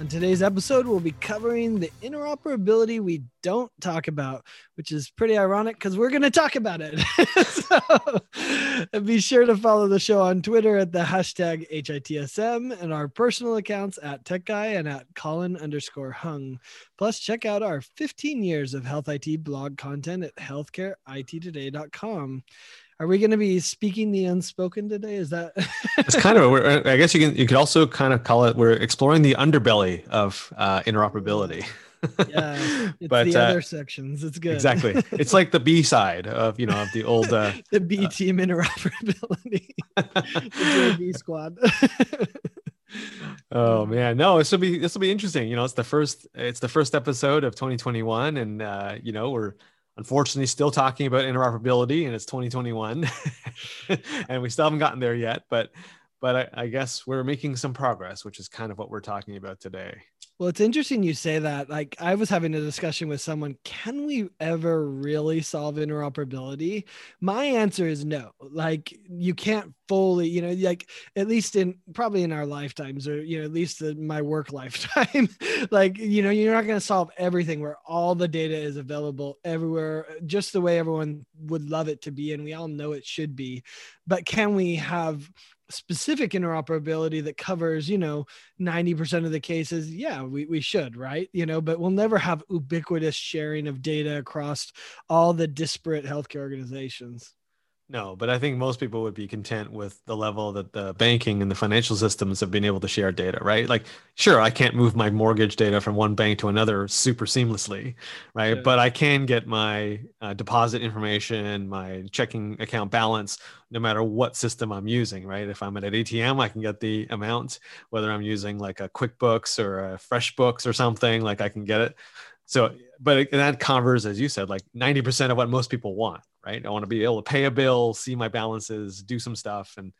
On today's episode, we'll be covering the interoperability we don't talk about, which is pretty ironic because we're going to talk about it. so be sure to follow the show on Twitter at the hashtag HITSM and our personal accounts at Tech Guy and at Colin underscore Hung. Plus, check out our 15 years of health IT blog content at healthcareittoday.com. Are we going to be speaking the unspoken today? Is that? it's kind of. I guess you can. You could also kind of call it. We're exploring the underbelly of uh, interoperability. yeah, it's but, the uh, other sections. It's good. Exactly. It's like the B side of you know of the old uh, the B uh, team interoperability. the B squad. oh man, no, this will be this will be interesting. You know, it's the first it's the first episode of 2021, and uh, you know we're unfortunately still talking about interoperability and it's 2021 and we still haven't gotten there yet but but I, I, guess we're making some progress which is kind of what we're talking about today well, it's interesting you say that. Like, I was having a discussion with someone can we ever really solve interoperability? My answer is no. Like, you can't fully, you know, like at least in probably in our lifetimes, or, you know, at least in my work lifetime, like, you know, you're not going to solve everything where all the data is available everywhere, just the way everyone would love it to be. And we all know it should be. But can we have specific interoperability that covers you know 90% of the cases yeah we, we should right? You know but we'll never have ubiquitous sharing of data across all the disparate healthcare organizations no, but I think most people would be content with the level that the banking and the financial systems have been able to share data, right? Like, sure, I can't move my mortgage data from one bank to another super seamlessly, right? Yeah. But I can get my uh, deposit information, my checking account balance, no matter what system I'm using, right? If I'm at an ATM, I can get the amount, whether I'm using like a QuickBooks or a FreshBooks or something, like I can get it. So, but that covers, as you said, like 90% of what most people want right? I want to be able to pay a bill, see my balances, do some stuff. And,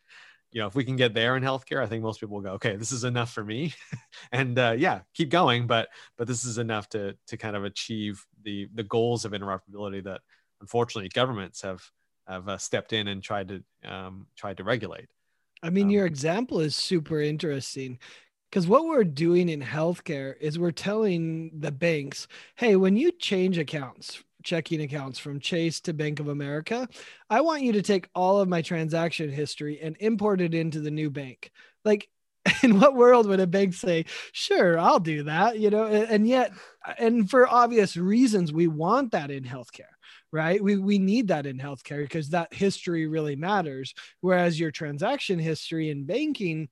you know, if we can get there in healthcare, I think most people will go, okay, this is enough for me. and uh, yeah, keep going. But, but this is enough to, to kind of achieve the, the goals of interoperability that unfortunately governments have, have uh, stepped in and tried to, um, tried to regulate. I mean, um, your example is super interesting because what we're doing in healthcare is we're telling the banks, hey, when you change accounts checking accounts from Chase to Bank of America. I want you to take all of my transaction history and import it into the new bank. Like, in what world would a bank say, sure, I'll do that? You know, and yet, and for obvious reasons, we want that in healthcare right? We, we need that in healthcare because that history really matters. Whereas your transaction history in banking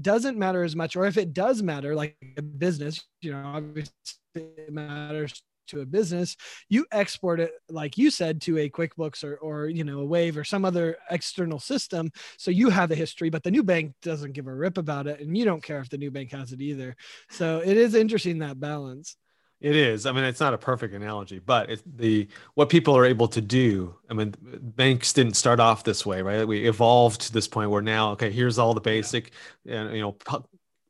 doesn't matter as much, or if it does matter, like a business, you know, obviously it matters to a business you export it like you said to a quickbooks or, or you know a wave or some other external system so you have the history but the new bank doesn't give a rip about it and you don't care if the new bank has it either so it is interesting that balance it is. I mean, it's not a perfect analogy, but it's the what people are able to do. I mean, banks didn't start off this way, right? We evolved to this point where now, okay, here's all the basic, and you know,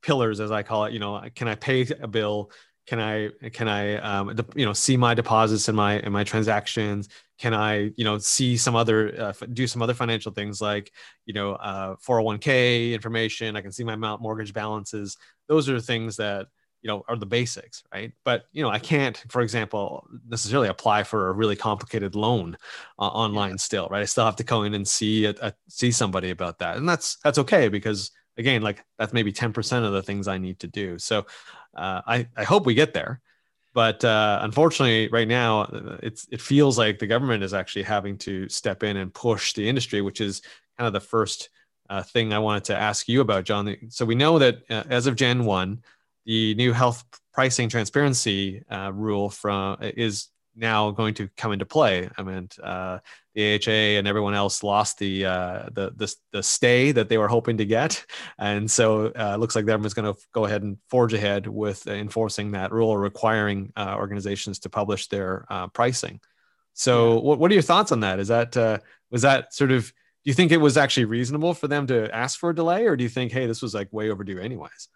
pillars as I call it. You know, can I pay a bill? Can i can i um, you know see my deposits and my and my transactions? Can i you know see some other uh, do some other financial things like you know uh, 401k information? I can see my mortgage balances. Those are things that you know are the basics right? But you know i can't for example necessarily apply for a really complicated loan uh, online yeah. still right? I still have to go in and see a, a, see somebody about that. And that's that's okay because again like that's maybe 10% of the things i need to do. So uh, I, I hope we get there. But uh, unfortunately right now it's it feels like the government is actually having to step in and push the industry which is kind of the first uh, thing i wanted to ask you about john. So we know that uh, as of jan 1 the new health pricing transparency uh, rule from is now going to come into play. I mean, uh, the AHA and everyone else lost the, uh, the, the the stay that they were hoping to get, and so uh, it looks like government's going to go ahead and forge ahead with enforcing that rule, requiring uh, organizations to publish their uh, pricing. So, yeah. what, what are your thoughts on that? Is that uh, was that sort of? Do you think it was actually reasonable for them to ask for a delay, or do you think, hey, this was like way overdue, anyways?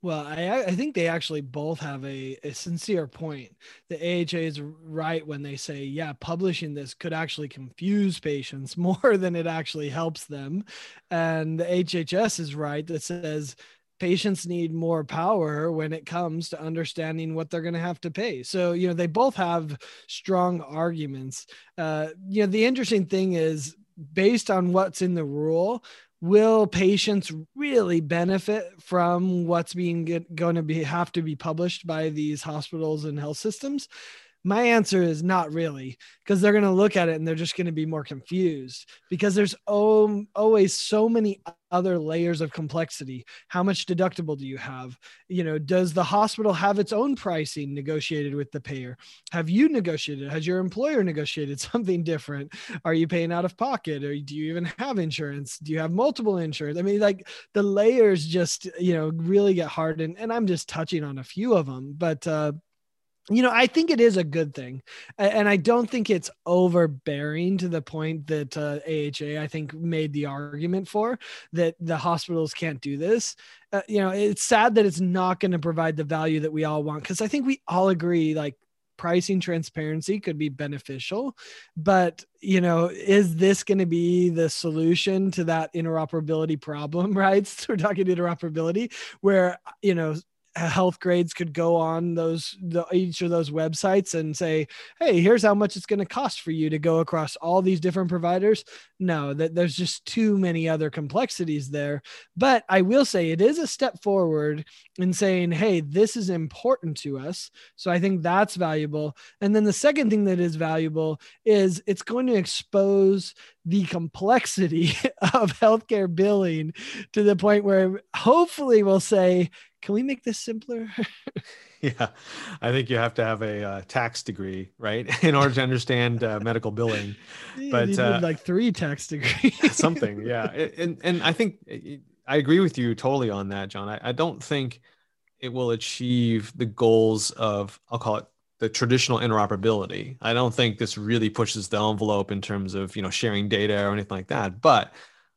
Well, I, I think they actually both have a, a sincere point. The AHA is right when they say, yeah, publishing this could actually confuse patients more than it actually helps them. And the HHS is right that says patients need more power when it comes to understanding what they're going to have to pay. So, you know, they both have strong arguments. Uh, you know, the interesting thing is based on what's in the rule, will patients really benefit from what's being get, going to be have to be published by these hospitals and health systems my answer is not really because they're going to look at it and they're just going to be more confused because there's oh, always so many other layers of complexity. How much deductible do you have? You know does the hospital have its own pricing negotiated with the payer? Have you negotiated has your employer negotiated something different? Are you paying out of pocket? Or do you even have insurance? Do you have multiple insurance? I mean like the layers just you know really get hard and, and i'm just touching on a few of them but uh you know, I think it is a good thing, and I don't think it's overbearing to the point that uh, AHA I think made the argument for that the hospitals can't do this. Uh, you know, it's sad that it's not going to provide the value that we all want because I think we all agree like pricing transparency could be beneficial but you know is this going to be the solution to that interoperability problem right so we're talking interoperability where you know Healthgrades could go on those the, each of those websites and say hey here's how much it's going to cost for you to go across all these different providers. No that there's just too many other complexities there. But i will say it is a step forward in saying hey this is important to us. So i think that's valuable. And then the second thing that is valuable is it's going to expose the complexity of healthcare billing to the point where hopefully we'll say can we make this simpler? yeah, I think you have to have a uh, tax degree, right, in order to understand uh, medical billing. but uh, like three tax degrees, something, yeah. And and I think I agree with you totally on that, John. I, I don't think it will achieve the goals of I'll call it the traditional interoperability. I don't think this really pushes the envelope in terms of you know sharing data or anything like that, but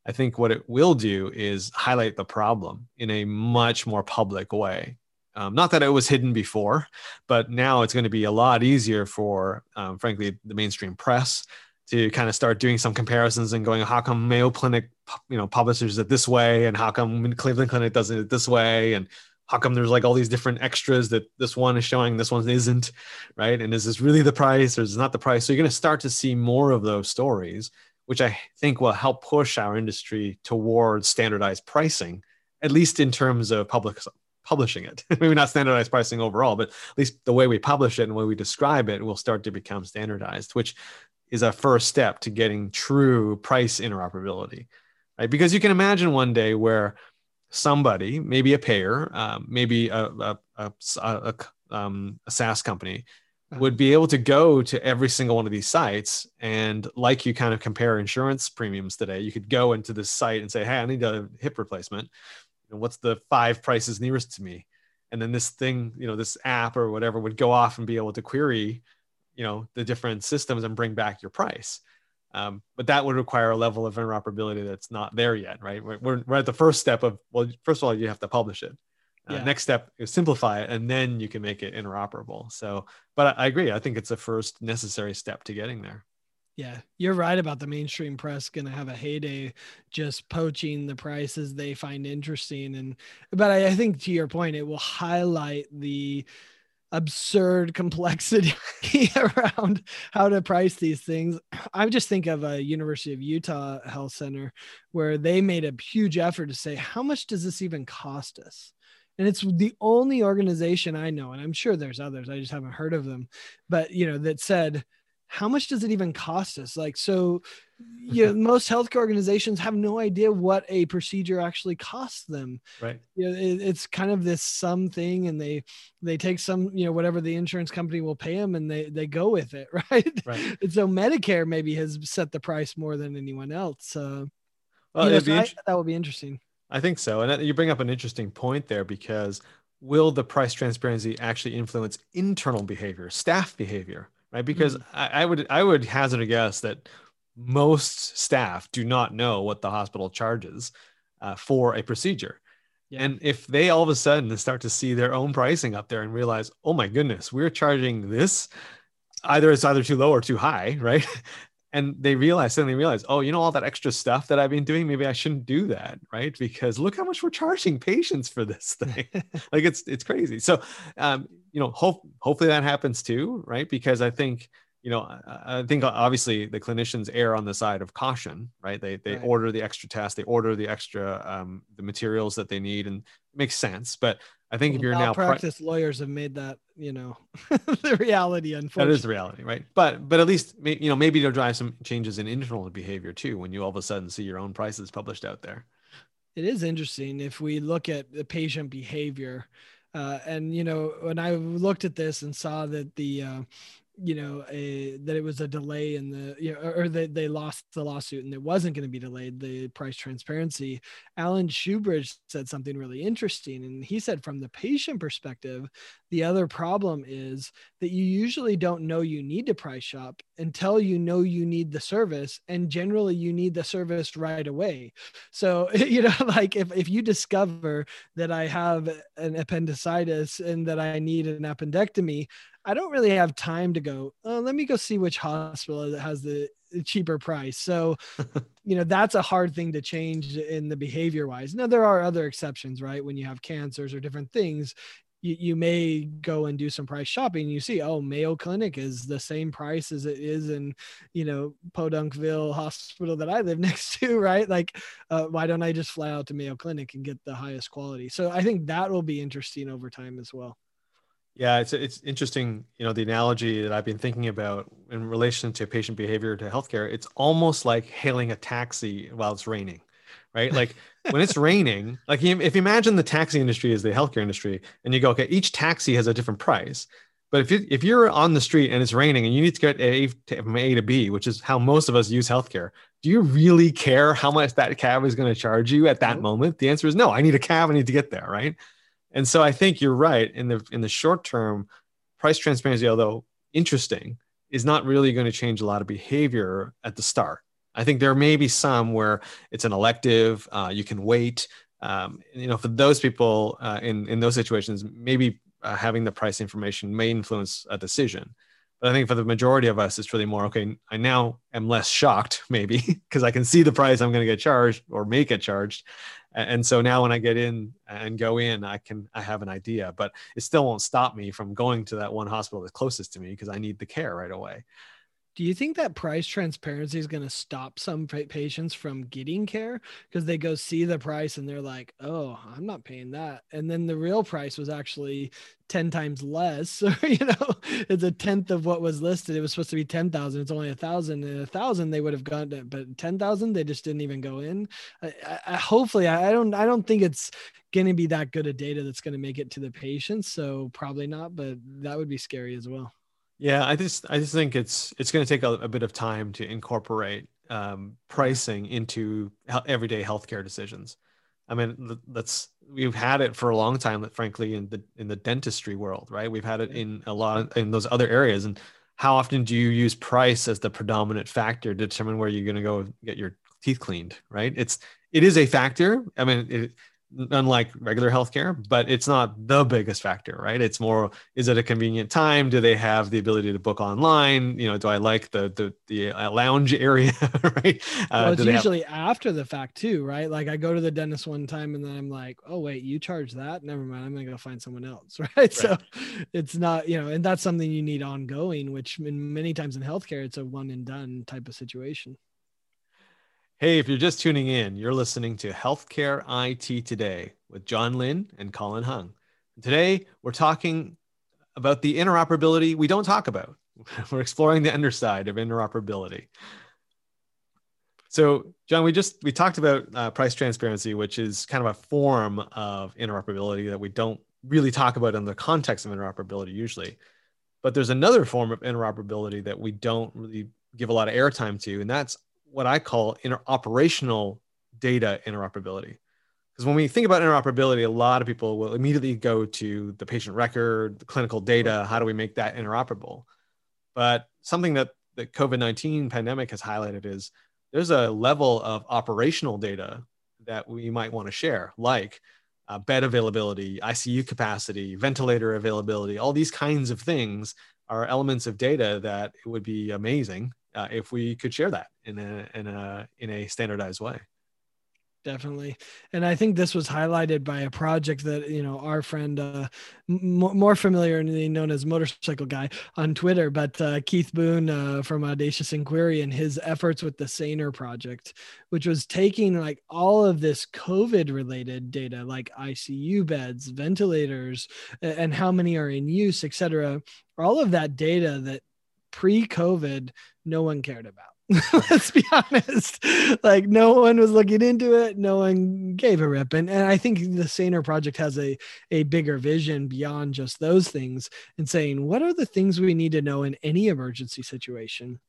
I think what it will do is highlight the problem in a much more public way. Um, not that it was hidden before, but now it's going to be a lot easier for, um, frankly, the mainstream press to kind of start doing some comparisons and going, how come Mayo Clinic, you know, publishes it this way, and how come Cleveland Clinic does it this way, and how come there's like all these different extras that this one is showing, this one isn't, right? And is this really the price, or is it not the price? So you're going to start to see more of those stories which I think will help push our industry towards standardized pricing, at least in terms of public publishing it. Maybe not standardized pricing overall, but at least the way we publish it and the way we describe it will start to become standardized, which is a first step to getting true price interoperability. Right? Because you can imagine one day where somebody, maybe a payer, um, maybe a, a, a, a, um, a SaaS company, would be able to go to every single one of these sites and like you kind of compare insurance premiums today you could go into this site and say hey i need a hip replacement. And what's the five prices nearest to me? And then this thing you know this app or whatever would go off and be able to query you know the different systems and bring back your price. Um, but that would require a level of interoperability that's not there yet right? We're, we're at the first step of well first of all you have to publish it uh, yeah. next step is simplify it and then you can make it interoperable so but I, I agree i think it's a first necessary step to getting there yeah, you're right about the mainstream press going to have a heyday just poaching the prices they find interesting. And, but I, I, think to your point, it will highlight the absurd complexity around how to price these things. I just think of a University of Utah Health Center where they made a huge effort to say, how much does this even cost us? And it's the only organization I know, and I'm sure there's others, I just haven't heard of them, but you know, that said, how much does it even cost us? Like, so, you know, most healthcare organizations have no idea what a procedure actually costs them. Right. You know, it, it's kind of this sum thing, and they they take some, you know, whatever the insurance company will pay them, and they they go with it, right? Right. and so Medicare maybe has set the price more than anyone else. Uh, well, know, so I, that would be interesting. I think so. And you bring up an interesting point there because will the price transparency actually influence internal behavior, staff behavior? right? Because mm. I, I would I would hazard a guess that most staff do not know what the hospital charges uh, for a procedure. Yeah. And if they all of a sudden start to see their own pricing up there and realize, oh my goodness, we're charging this, either it's either too low or too high, right? And they realize, suddenly realize, oh, you know, all that extra stuff that I've been doing, maybe I shouldn't do that, right? Because look how much we're charging patients for this thing. like it's it's crazy. So, um, you know, hope hopefully that happens too, right? Because I think you know, I think obviously the clinicians err on the side of caution, right? They they right. order the extra tests, they order the extra um, the materials that they need, and it makes sense. But I think well, if you're now practice pri- lawyers have made that, you know, the reality. Unfortunately, that is the reality, right? But but at least you know maybe it'll drive some changes in internal behavior too when you all of a sudden see your own prices published out there. It is interesting if we look at the patient behavior. Uh, and you know when i looked at this and saw that the uh, you know a, that it was a delay in the you know, or that they lost the lawsuit and it wasn't going to be delayed the price transparency. Alan shoebridge said something really interesting and he said from the patient perspective the other problem is that you usually don't know you need to price shop until you know you need the service and generally you need the service right away. So you know like if, if you discover that i have an appendicitis and that i need an appendectomy I don't really have time to go, oh, let me go see which hospital has the cheaper price. So, you know, that's a hard thing to change in the behavior wise. Now, there are other exceptions, right? When you have cancers or different things, you, you may go and do some price shopping. You see, oh, Mayo Clinic is the same price as it is in, you know, Podunkville Hospital that I live next to, right? Like, uh, why don't I just fly out to Mayo Clinic and get the highest quality? So I think that will be interesting over time as well. Yeah, it's it's interesting. You know, the analogy that I've been thinking about in relation to patient behavior to healthcare. It's almost like hailing a taxi while it's raining, right? Like when it's raining, like if you imagine the taxi industry is the healthcare industry, and you go, okay, each taxi has a different price. But if you if you're on the street and it's raining and you need to get a to, from A to B, which is how most of us use healthcare, do you really care how much that cab is going to charge you at that moment? The answer is no. I need a cab. I need to get there, right? And so I think you're right. In the in the short term, price transparency, although interesting, is not really going to change a lot of behavior at the start. I think there may be some where it's an elective, uh, you can wait. Um, you know, for those people uh, in in those situations, maybe uh, having the price information may influence a decision. But I think for the majority of us, it's really more okay. I now am less shocked, maybe because I can see the price I'm going to get charged or may get charged, and so now when i get in and go in i can i have an idea but it still won't stop me from going to that one hospital that's closest to me because i need the care right away do you think that price transparency is going to stop some patients from getting care because they go see the price and they're like, "Oh, I'm not paying that," and then the real price was actually ten times less. So you know, it's a tenth of what was listed. It was supposed to be ten thousand. It's only a thousand. And a thousand they would have gone to, but ten thousand they just didn't even go in. I, I, hopefully, I don't. I don't think it's going to be that good a data that's going to make it to the patients. So probably not. But that would be scary as well. Yeah, I just I just think it's it's going to take a, a, bit of time to incorporate um, pricing into everyday healthcare decisions. I mean, that's we've had it for a long time, frankly, in the in the dentistry world, right? We've had it in a lot of, in those other areas. And how often do you use price as the predominant factor to determine where you're going to go get your teeth cleaned, right? It's it is a factor. I mean, it, unlike regular healthcare, but it's not the biggest factor, right? It's more, is it a convenient time? Do they have the ability to book online? You know, do I like the the, the uh, lounge area, right? Uh, well, it's usually have... after the fact too, right? Like I go to the dentist one time and then I'm like, oh wait, you charge that? Never mind, I'm gonna go find someone else, right? right? So it's not, you know, and that's something you need ongoing, which in many times in healthcare, it's a one and done type of situation. Hey, if you're just tuning in, you're listening to Healthcare IT Today with John Lynn and Colin Hung. Today, we're talking about the interoperability we don't talk about. We're exploring the underside of interoperability. So, John, we just we talked about uh, price transparency, which is kind of a form of interoperability that we don't really talk about in the context of interoperability usually. But there's another form of interoperability that we don't really give a lot of airtime to, and that's what I call interoperational data interoperability. Because when we think about interoperability, a lot of people will immediately go to the patient record, the clinical data. How do we make that interoperable? But something that the COVID 19 pandemic has highlighted is there's a level of operational data that we might want to share, like uh, bed availability, ICU capacity, ventilator availability, all these kinds of things are elements of data that it would be amazing uh, if we could share that in a in a in a standardized way. Definitely. And i think this was highlighted by a project that you know our friend uh, m- more familiarly known as motorcycle guy on twitter but uh, keith boone uh, from audacious inquiry and his efforts with the saner project which was taking like all of this covid related data like icu beds ventilators and how many are in use etc all of that data that pre-covid no one cared about. Let's be honest. Like no one was looking into it. No one gave a rip. And, and i think the saner project has a, a bigger vision beyond just those things and saying what are the things we need to know in any emergency situation?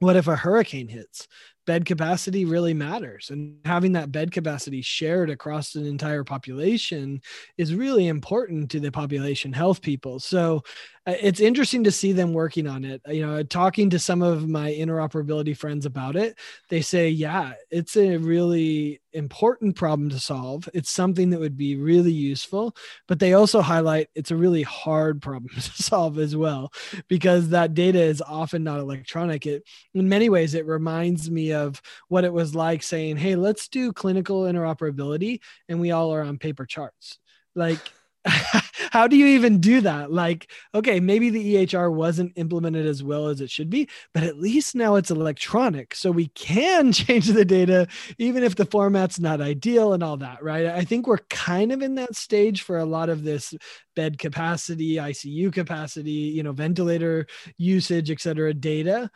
What if a hurricane hits bed capacity really matters. And having that bed capacity shared across an entire population is really important to the population health people. So uh, it's interesting to see them working on it. You know talking to some of my interoperability friends about it they say yeah it's a really important problem to solve. It's something that would be really useful but they also highlight it's a really hard problem to solve as well because that data is often not electronic. It in many ways it reminds me of what it was like saying, hey, let's do clinical interoperability, and we all are on paper charts. Like, how do you even do that? Like, okay, maybe the EHR wasn't implemented as well as it should be, but at least now it's electronic. So we can change the data, even if the format's not ideal and all that, right? I think we're kind of in that stage for a lot of this bed capacity, ICU capacity, you know, ventilator usage, et cetera, data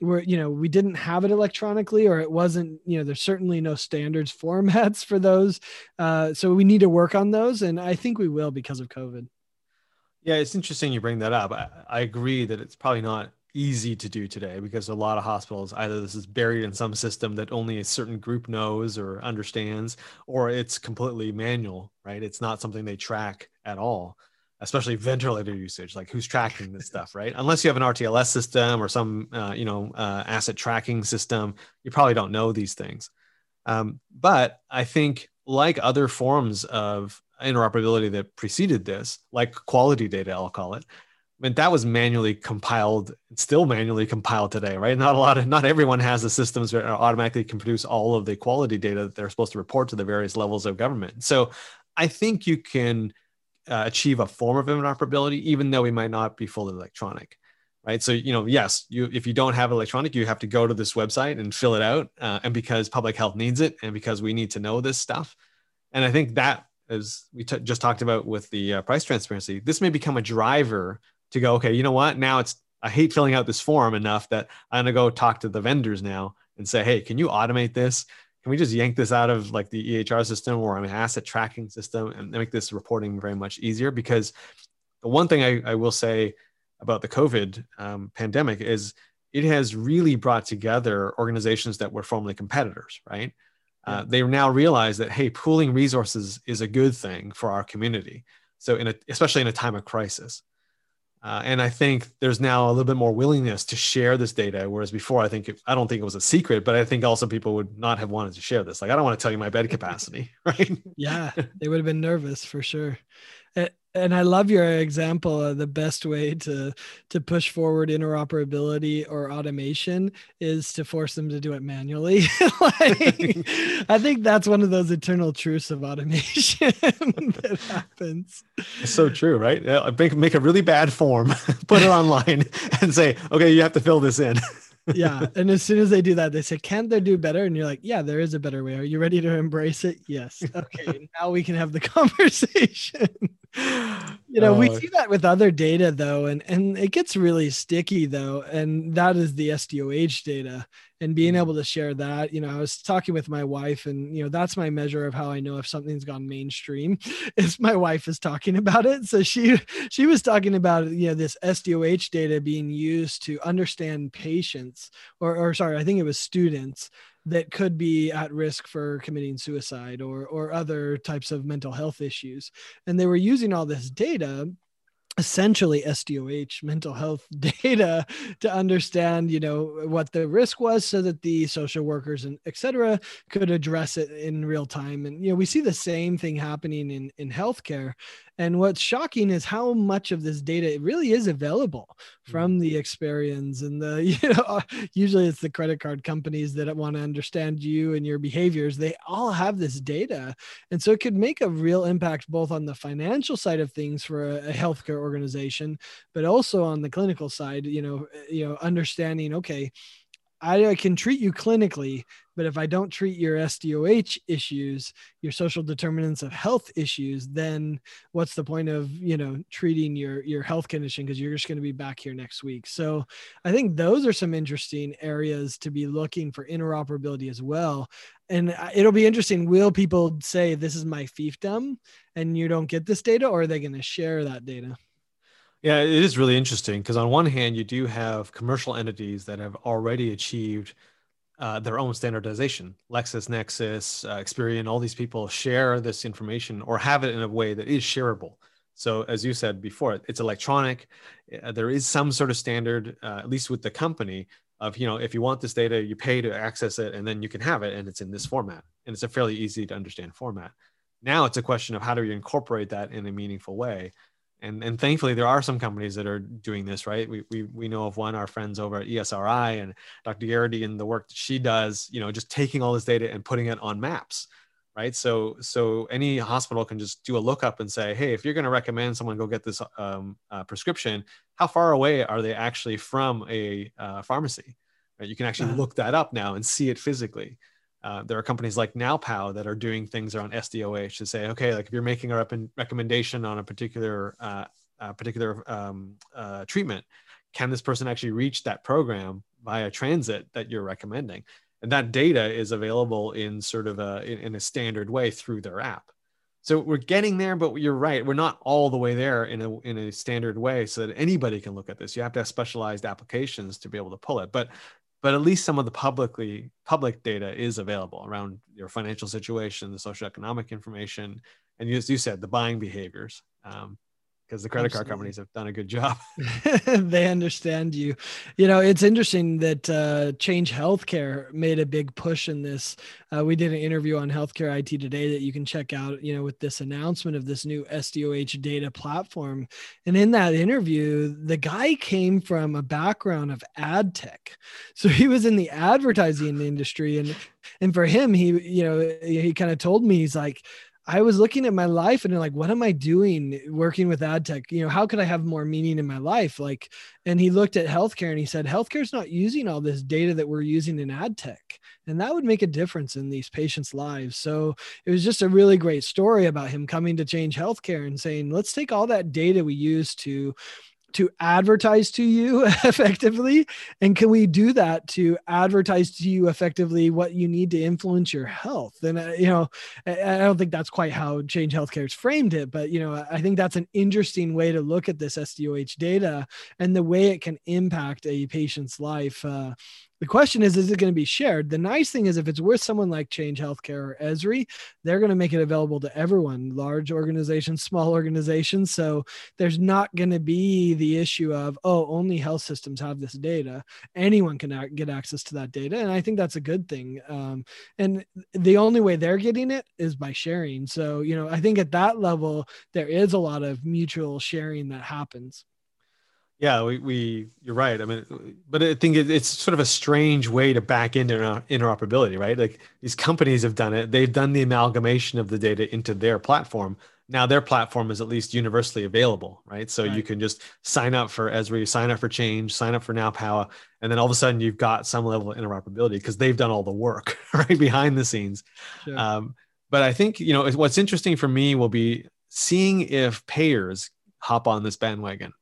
where you know we didn't have it electronically or it wasn't you know there's certainly no standards formats for those. Uh, so we need to work on those and i think we will because of covid. Yeah it's interesting you bring that up. I, I agree that it's probably not easy to do today because a lot of hospitals either this is buried in some system that only a certain group knows or understands or it's completely manual right? It's not something they track at all especially ventilator usage like who's tracking this stuff right unless you have an rtls system or some uh, you know uh, asset tracking system you probably don't know these things um, but i think like other forms of interoperability that preceded this like quality data i'll call it I mean, that was manually compiled, still manually compiled today, right? Not a lot of, not everyone has the systems that automatically can produce all of the quality data that they're supposed to report to the various levels of government. So I think you can uh, achieve a form of interoperability, even though we might not be fully electronic, right? So, you know, yes, you if you don't have electronic, you have to go to this website and fill it out, uh, and because public health needs it, and because we need to know this stuff, and I think that as we t- just talked about with the uh, price transparency, this may become a driver to go, okay, you know what? Now it's I hate filling out this form enough that I'm gonna go talk to the vendors now and say, hey, can you automate this? Can we just yank this out of like the EHR system or an asset tracking system and make this reporting very much easier? Because the one thing I, I will say about the COVID um, pandemic is it has really brought together organizations that were formerly competitors, right? Uh, they now realize that hey, pooling resources is a good thing for our community. So, in a, especially in a time of crisis, uh, and I think there's now a little bit more willingness to share this data, whereas before I think I don't think it was a secret, but I think also people would not have wanted to share this. Like I don't want to tell you my bed capacity, right? yeah, they would have been nervous for sure and I love your example of the best way to to push forward interoperability or automation is to force them to do it manually. like, I think that's one of those eternal truths of automation that happens. It's so true, right? Make make a really bad form, put it online, and say, okay, you have to fill this in yeah. And as soon as they do that, they say, Can't they do better? And you're like, Yeah, there is a better way. Are you ready to embrace it? Yes. Okay. now we can have the conversation. You know, we oh. see that with other data though, and and it gets really sticky though, and that is the SDOH data and being mm-hmm. able to share that you know i was talking with my wife and you know that's my measure of how i know if something's gone mainstream is my wife is talking about it so she she was talking about you know this sdoh data being used to understand patients or, or sorry i think it was students that could be at risk for committing suicide or or other types of mental health issues. And they were using all this data essentially SDOH mental health data to understand, you know, what the risk was so that the social workers and et cetera could address it in real time. And, you know, we see the same thing happening in, in healthcare. And what's shocking is how much of this data really is available from mm-hmm. the experience and the, you know, usually it's the credit card companies that want to understand you and your behaviors. They all have this data. And so it could make a real impact both on the financial side of things for a, a healthcare organization, but also on the clinical side, you know, eh, you know, understanding, okay, I, can treat you clinically, but if I don't treat your SDOH issues, your social determinants of health issues, then what's the point of you know treating your your health condition because you're just going to be back here next week. So I think those are some interesting areas to be looking for interoperability as well. And it'll be interesting. Will people say this is my fiefdom and you don't get this data, or are they going to share that data? Yeah, it is really interesting because on one hand, you do have commercial entities that have already achieved uh, their own standardization. LexisNexis, uh, Experian, all these people share this information or have it in a way that is shareable. So, as you said before, it's electronic. Uh, there is some sort of standard, uh, at least with the company, of you know, if you want this data, you pay to access it, and then you can have it, and it's in this format, and it's a fairly easy to understand format. Now it's a question of how do you incorporate that in a meaningful way and and thankfully there are some companies that are doing this right? We we, we know of one our friends over at esri and dr Geraghty and the work that she does you know just taking all this data and putting it on maps right? So so any hospital can just do a lookup and say hey if you're going to recommend someone go get this um, uh, prescription how far away are they actually from a uh, pharmacy? Right? You can actually uh-huh. look that up now and see it physically uh, there are companies like NowPow that are doing things around SDOH to say, okay, like if you're making a rep- recommendation on a particular uh, a particular um, uh, treatment, can this person actually reach that program via transit that you're recommending? And that data is available in sort of a in, in a standard way through their app. So we're getting there, but you're right. We're not all the way there in a in a standard way, so that anybody can look at this. You have to have specialized applications to be able to pull it. But but at least some of the publicly public data is available around your financial situation, the socioeconomic information, and as you said, the buying behaviors. Um, because the credit Absolutely. card companies have done a good job. they understand you. You know, it's interesting that uh, Change Healthcare made a big push in this. Uh, we did an interview on Healthcare IT today that you can check out, you know, with this announcement of this new SDOH data platform. And in that interview, the guy came from a background of ad tech. So he was in the advertising industry. And and for him, he, you know, he kind of told me, he's like, I was looking at my life and like, what am I doing working with ad tech? You know, how could I have more meaning in my life? Like, and he looked at healthcare and he said, healthcare is not using all this data that we're using in ad tech. And that would make a difference in these patients' lives. So it was just a really great story about him coming to change healthcare and saying, let's take all that data we use to to advertise to you effectively? And can we do that to advertise to you effectively what you need to influence your health? And uh, you know I, I don't think that's quite how change healthcare's framed it but you know i think that's an interesting way to look at this sdoh data and the way it can impact a patient's life uh, the question is, is it going to be shared? The nice thing is, if it's with someone like Change Healthcare or Esri, they're going to make it available to everyone, large organizations, small organizations. So there's not going to be the issue of, oh, only health systems have this data. Anyone can get access to that data. And I think that's a good thing. Um, and the only way they're getting it is by sharing. So, you know, I think at that level, there is a lot of mutual sharing that happens. Yeah, we, we you're right. I mean, but I think it, it's sort of a strange way to back into interoperability, right? Like these companies have done it. They've done the amalgamation of the data into their platform. Now their platform is at least universally available, right? So right. you can just sign up for Esri, sign up for Change, sign up for NowPow, and then all of a sudden you've got some level of interoperability because they've done all the work right behind the scenes. Sure. Um, but I think you know what's interesting for me will be seeing if payers hop on this bandwagon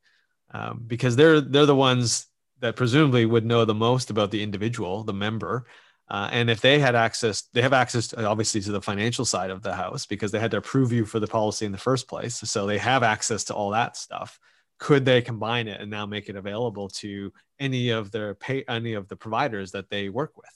um, because they're they're the ones that presumably would know the most about the individual, the member. Uh, and if they had access, they have access to, obviously to the financial side of the house because they had to approve you for the policy in the first place. So they have access to all that stuff. Could they combine it and now make it available to any of their pay, any of the providers that they work with,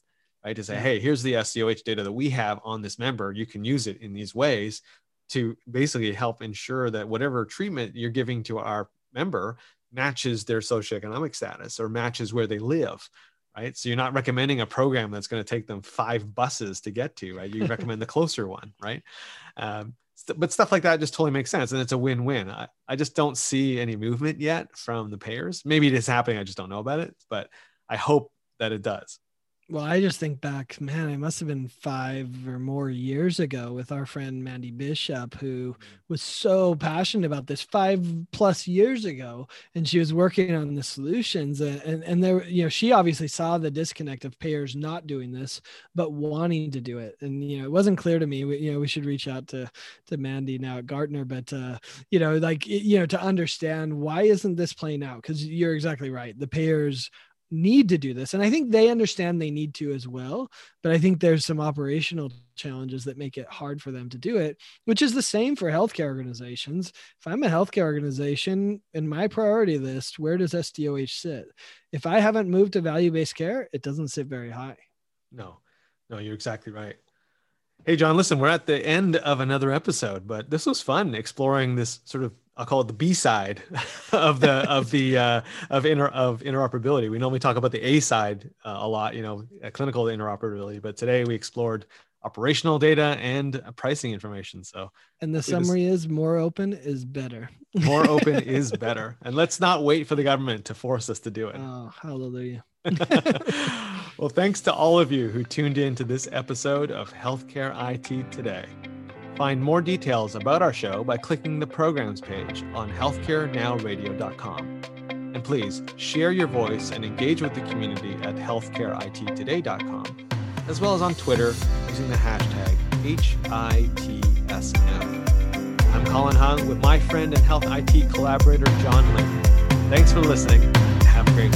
right? To say, hey, here's the SDOH data that we have on this member. You can use it in these ways to basically help ensure that whatever treatment you're giving to our member matches their socioeconomic status or matches where they live right? So you're not recommending a program that's going to take them five buses to get to right? You recommend the closer one right? Um, but stuff like that just totally makes sense and it's a win-win. I, I just don't see any movement yet from the payers. Maybe it is happening i just don't know about it but i hope that it does well, I just think back, man, it must have been five or more years ago with our friend Mandy Bishop, who mm-hmm. was so passionate about this five plus years ago. And she was working on the solutions. And, and, and there, you know, she obviously saw the disconnect of payers not doing this, but wanting to do it. And, you know, it wasn't clear to me, we, you know, we should reach out to, to Mandy now at Gartner, but, uh, you know, like, you know, to understand why isn't this playing out? Because you're exactly right. The payers need to do this. And i think they understand they need to as well but i think there's some operational challenges that make it hard for them to do it which is the same for healthcare organizations. If i'm a healthcare organization in my priority list where does sdoh sit? If i haven't moved to value-based care it doesn't sit very high. No no you're exactly right. Hey, John, listen, we're at the end of another episode, but this was fun exploring this sort of I'll call it the B side of the of the uh, of inter of interoperability. We normally talk about the A side uh, a lot, you know, clinical interoperability, but today we explored operational data and pricing information. So, and the summary is more open is better. more open is better, and let's not wait for the government to force us to do it. Oh, hallelujah! well, thanks to all of you who tuned in to this episode of Healthcare IT Today. Find more details about our show by clicking the programs page on healthcarenowradio.com. And please share your voice and engage with the community at healthcareittoday.com, as well as on Twitter using the hashtag HITSM. I'm Colin Hung with my friend and health IT collaborator, John Lynn. Thanks for listening. Have a great